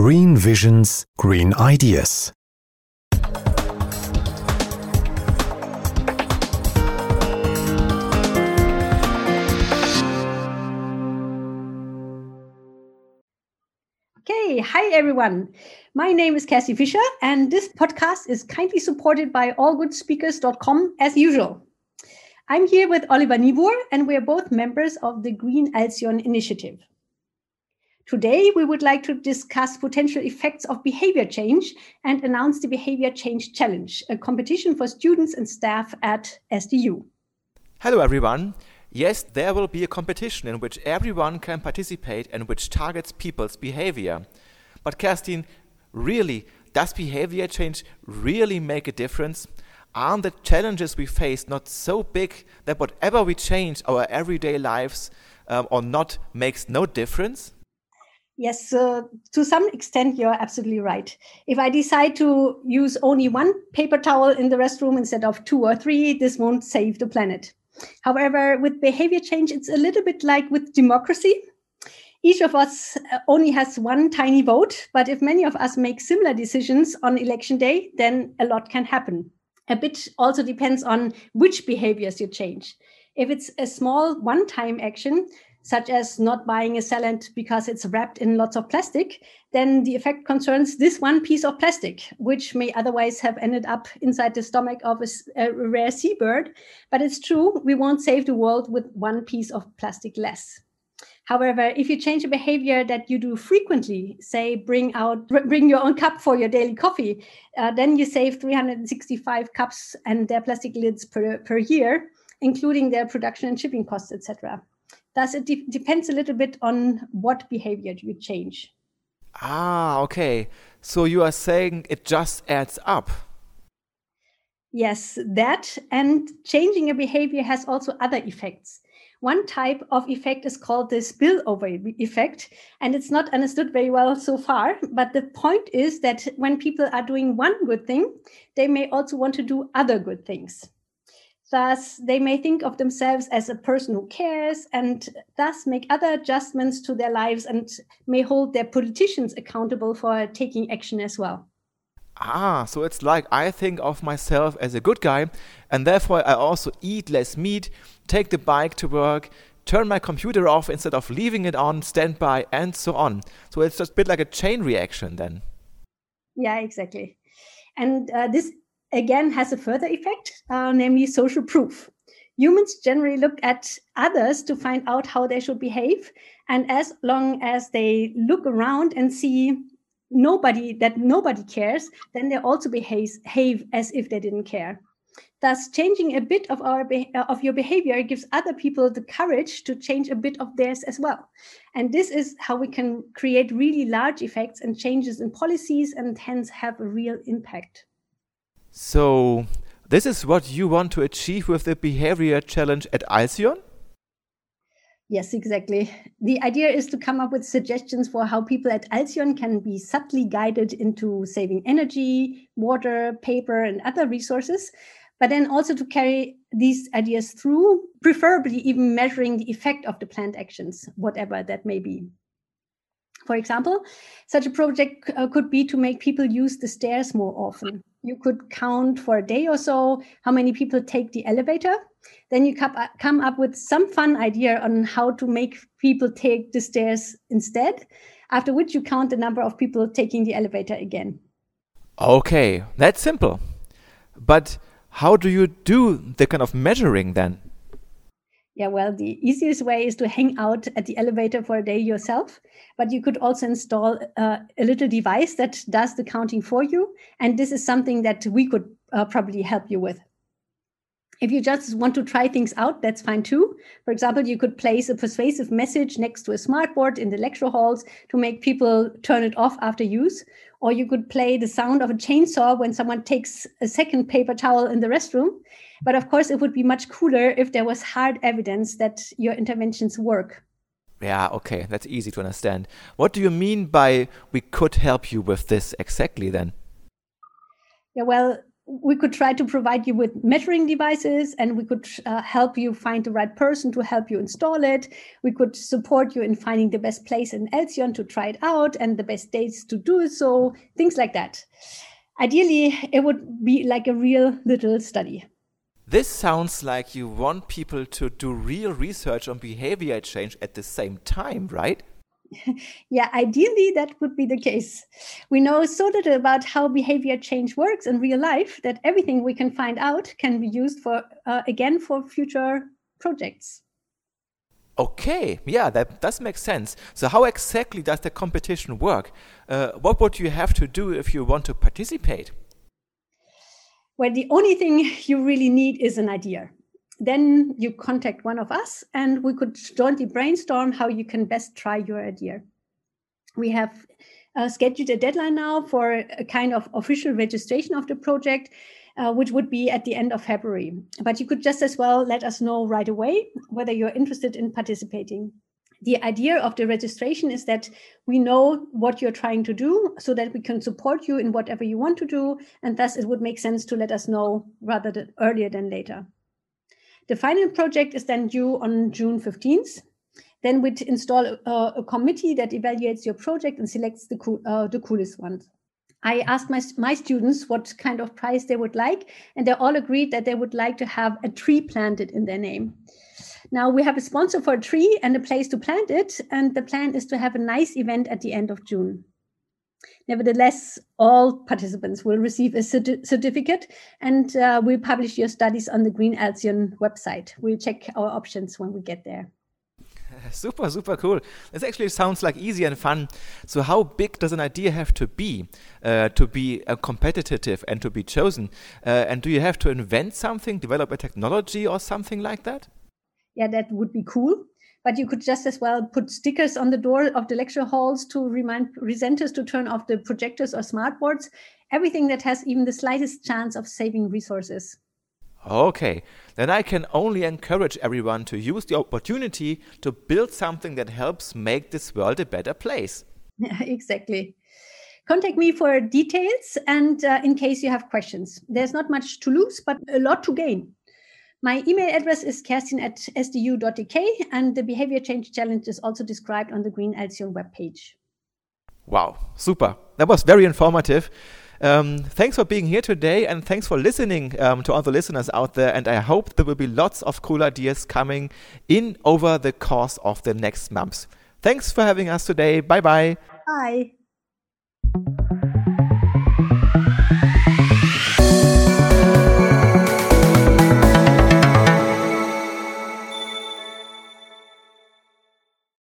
Green Visions, Green Ideas. Okay, hi everyone. My name is Kerstin Fischer, and this podcast is kindly supported by allgoodspeakers.com as usual. I'm here with Oliver Niebuhr, and we are both members of the Green Alsion Initiative. Today, we would like to discuss potential effects of behavior change and announce the Behavior Change Challenge, a competition for students and staff at SDU. Hello, everyone. Yes, there will be a competition in which everyone can participate and which targets people's behavior. But, Kerstin, really, does behavior change really make a difference? Aren't the challenges we face not so big that whatever we change our everyday lives um, or not makes no difference? Yes, to some extent, you're absolutely right. If I decide to use only one paper towel in the restroom instead of two or three, this won't save the planet. However, with behavior change, it's a little bit like with democracy. Each of us uh, only has one tiny vote, but if many of us make similar decisions on election day, then a lot can happen. A bit also depends on which behaviors you change. If it's a small one time action, such as not buying a salad because it's wrapped in lots of plastic, then the effect concerns this one piece of plastic, which may otherwise have ended up inside the stomach of a, a rare seabird. But it's true, we won't save the world with one piece of plastic less. However, if you change a behavior that you do frequently, say bring out bring your own cup for your daily coffee, uh, then you save 365 cups and their plastic lids per, per year, including their production and shipping costs, etc. Thus, it de- depends a little bit on what behavior you change. Ah, okay. So you are saying it just adds up. Yes, that and changing a behavior has also other effects. One type of effect is called the spillover effect, and it's not understood very well so far. But the point is that when people are doing one good thing, they may also want to do other good things. Thus, they may think of themselves as a person who cares and thus make other adjustments to their lives and may hold their politicians accountable for taking action as well. Ah, so it's like I think of myself as a good guy, and therefore I also eat less meat, take the bike to work, turn my computer off instead of leaving it on standby, and so on. So it's just a bit like a chain reaction then. Yeah, exactly. And uh, this again has a further effect, uh, namely social proof. Humans generally look at others to find out how they should behave. And as long as they look around and see nobody that nobody cares, then they also behave, behave as if they didn't care. Thus, changing a bit of our uh, of your behavior gives other people the courage to change a bit of theirs as well. And this is how we can create really large effects and changes in policies and hence have a real impact. So, this is what you want to achieve with the behavior challenge at Alsion? Yes, exactly. The idea is to come up with suggestions for how people at Alsion can be subtly guided into saving energy, water, paper, and other resources, but then also to carry these ideas through, preferably even measuring the effect of the planned actions, whatever that may be. For example, such a project uh, could be to make people use the stairs more often you could count for a day or so how many people take the elevator. Then you uh, come up with some fun idea on how to make people take the stairs instead, after which you count the number of people taking the elevator again. Okay, that's simple. But how do you do the kind of measuring then? Yeah, well, the easiest way is to hang out at the elevator for a day yourself. But you could also install uh, a little device that does the counting for you. And this is something that we could uh, probably help you with. If you just want to try things out, that's fine too. For example, you could place a persuasive message next to a smartboard in the lecture halls to make people turn it off after use. Or you could play the sound of a chainsaw when someone takes a second paper towel in the restroom. But of course, it would be much cooler if there was hard evidence that your interventions work. Yeah, okay, that's easy to understand. What do you mean by we could help you with this exactly then? Yeah, well, we could try to provide you with measuring devices and we could uh, help you find the right person to help you install it. We could support you in finding the best place in Alsion to try it out and the best dates to do so, things like that. Ideally, it would be like a real little study. This sounds like you want people to do real research on behavior change at the same time, right? yeah, ideally that would be the case. We know so little about how behavior change works in real life that everything we can find out can be used for uh, again for future projects. Okay, yeah, that does make sense. So, how exactly does the competition work? Uh, what would you have to do if you want to participate? Well, the only thing you really need is an idea then you contact one of us and we could jointly brainstorm how you can best try your idea. We have uh, scheduled a deadline now for a kind of official registration of the project, uh, which would be at the end of February. But you could just as well let us know right away whether you're interested in participating. The idea of the registration is that we know what you're trying to do so that we can support you in whatever you want to do. And thus, it would make sense to let us know rather than earlier than later. The final project is then due on June 15th. Then we'd install a, a committee that evaluates your project and selects the, cool, uh, the coolest ones. I asked my, my students what kind of prize they would like, and they all agreed that they would like to have a tree planted in their name. Now we have a sponsor for a tree and a place to plant it, and the plan is to have a nice event at the end of June. Nevertheless, all participants will receive a certi- certificate and uh, we'll publish your studies on the Green Alsion website. We'll check our options when we get there. Super, super cool. This actually sounds like easy and fun. So, how big does an idea have to be uh, to be uh, competitive and to be chosen? Uh, and do you have to invent something, develop a technology or something like that? Yeah, that would be cool but you could just as well put stickers on the door of the lecture halls to remind presenters to turn off the projectors or smartboards, everything that has even the slightest chance of saving resources. Okay, then I can only encourage everyone to use the opportunity to build something that helps make this world a better place. exactly. Contact me for details and uh, in case you have questions. There's not much to lose, but a lot to gain. My email address is kerstin at sdu.dk, and the Behavior Change Challenge is also described on the Green Alsion webpage. Wow, super. That was very informative. Um, thanks for being here today and thanks for listening um, to all the listeners out there. And I hope there will be lots of cool ideas coming in over the course of the next months. Thanks for having us today. Bye-bye. Bye.